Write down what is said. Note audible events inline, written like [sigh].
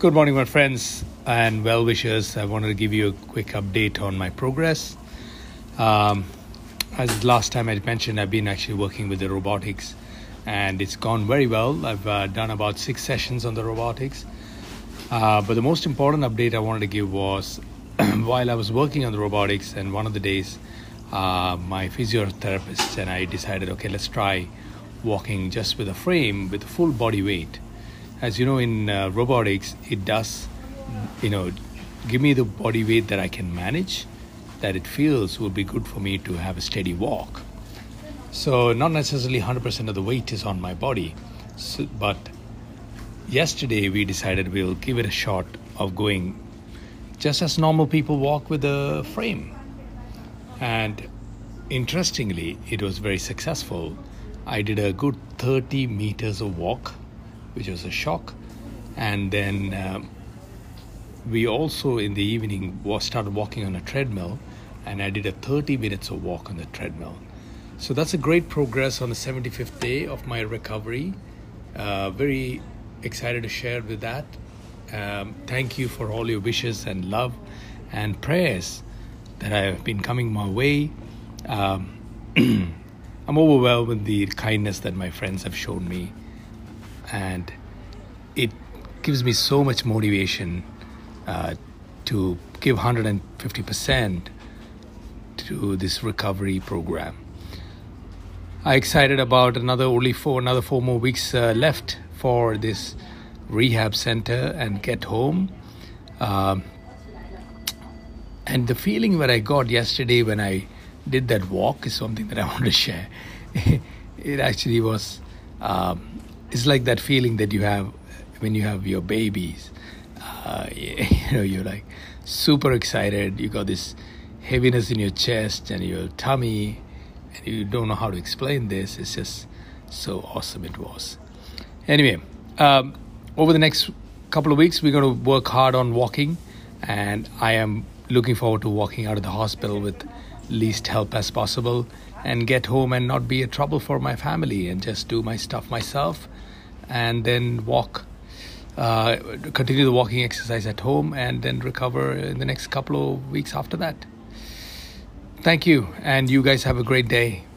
Good morning, my friends and well wishers. I wanted to give you a quick update on my progress. Um, as last time I mentioned, I've been actually working with the robotics and it's gone very well. I've uh, done about six sessions on the robotics. Uh, but the most important update I wanted to give was [clears throat] while I was working on the robotics, and one of the days, uh, my physiotherapist and I decided, okay, let's try walking just with a frame with full body weight. As you know, in uh, robotics, it does, you know, give me the body weight that I can manage that it feels would be good for me to have a steady walk. So, not necessarily 100% of the weight is on my body, so, but yesterday we decided we'll give it a shot of going just as normal people walk with a frame. And interestingly, it was very successful. I did a good 30 meters of walk, which was a shock. And then um, we also in the evening started walking on a treadmill and I did a 30 minutes of walk on the treadmill. So that's a great progress on the 75th day of my recovery. Uh, very excited to share with that. Um, thank you for all your wishes and love and prayers that have been coming my way. Um, [clears throat] I'm overwhelmed with the kindness that my friends have shown me, and it gives me so much motivation uh, to give 150% to this recovery program. I'm excited about another only four another four more weeks uh, left for this rehab center and get home. Um, and the feeling that I got yesterday when I did that walk is something that I [laughs] want to share. it actually was. Um, it's like that feeling that you have when you have your babies. Uh, [laughs] you know, you're like super excited. You got this heaviness in your chest and your tummy, and you don't know how to explain this. It's just so awesome it was. Anyway, um, over the next couple of weeks, we're going to work hard on walking, and I am looking forward to walking out of the hospital with least help as possible and get home and not be a trouble for my family and just do my stuff myself and then walk uh, continue the walking exercise at home and then recover in the next couple of weeks after that Thank you, and you guys have a great day.